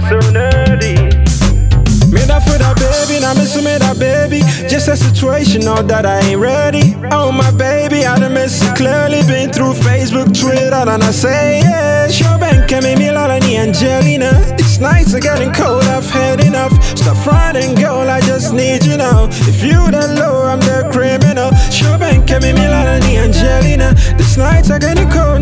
so nerdy. Made for that baby, now missing me that baby. Just a situation, know that I ain't ready. Oh my baby, I done miss it clearly. Been through Facebook, Twitter, and I say yeah. Sure, Ben, can me lot of Angelina. It's nights are getting cold, I've had enough. Stop running, girl, I just need you now. If you the low, I'm the criminal. Sure, Ben, can me lot of Angelina. This nights are getting cold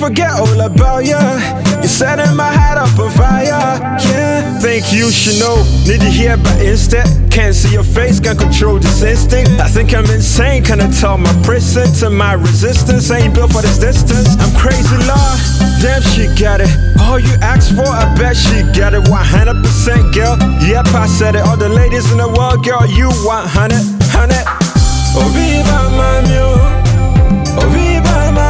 forget all about you? Setting my heart up on fire. Yeah, think you should know. Need to hear but instead Can't see your face, can't control this instinct. I think I'm insane, can I tell my prison To my resistance, ain't built for this distance. I'm crazy, Lord, damn she got it. All you asked for, I bet she got it. 100% girl, yep I said it. All the ladies in the world, girl, you 100, 100 Oh viva mami oh Oh mami oh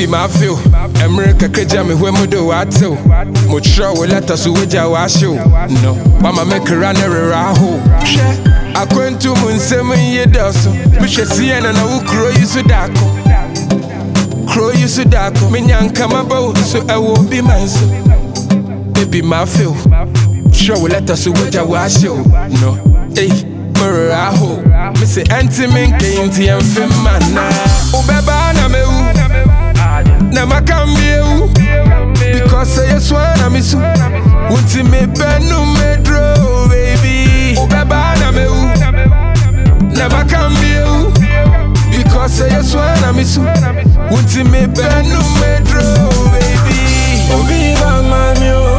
baby, my feel. America kaja me when do what too. Mo try we let us we ja wa show. No, mama make a run every raho. Akwantu mu nsɛm yɛ dɔ so mehwɛ siɛ na kuro yi so daako kuro yi so daako menya nkama ba wo so man baby ma feel sure wo let us wogya waahyew no ei merɛ aho mese ɛntimi nkɛyi nti yɛmfe ma wonti mebɛnu medro baby. Oh viva mami oh Oh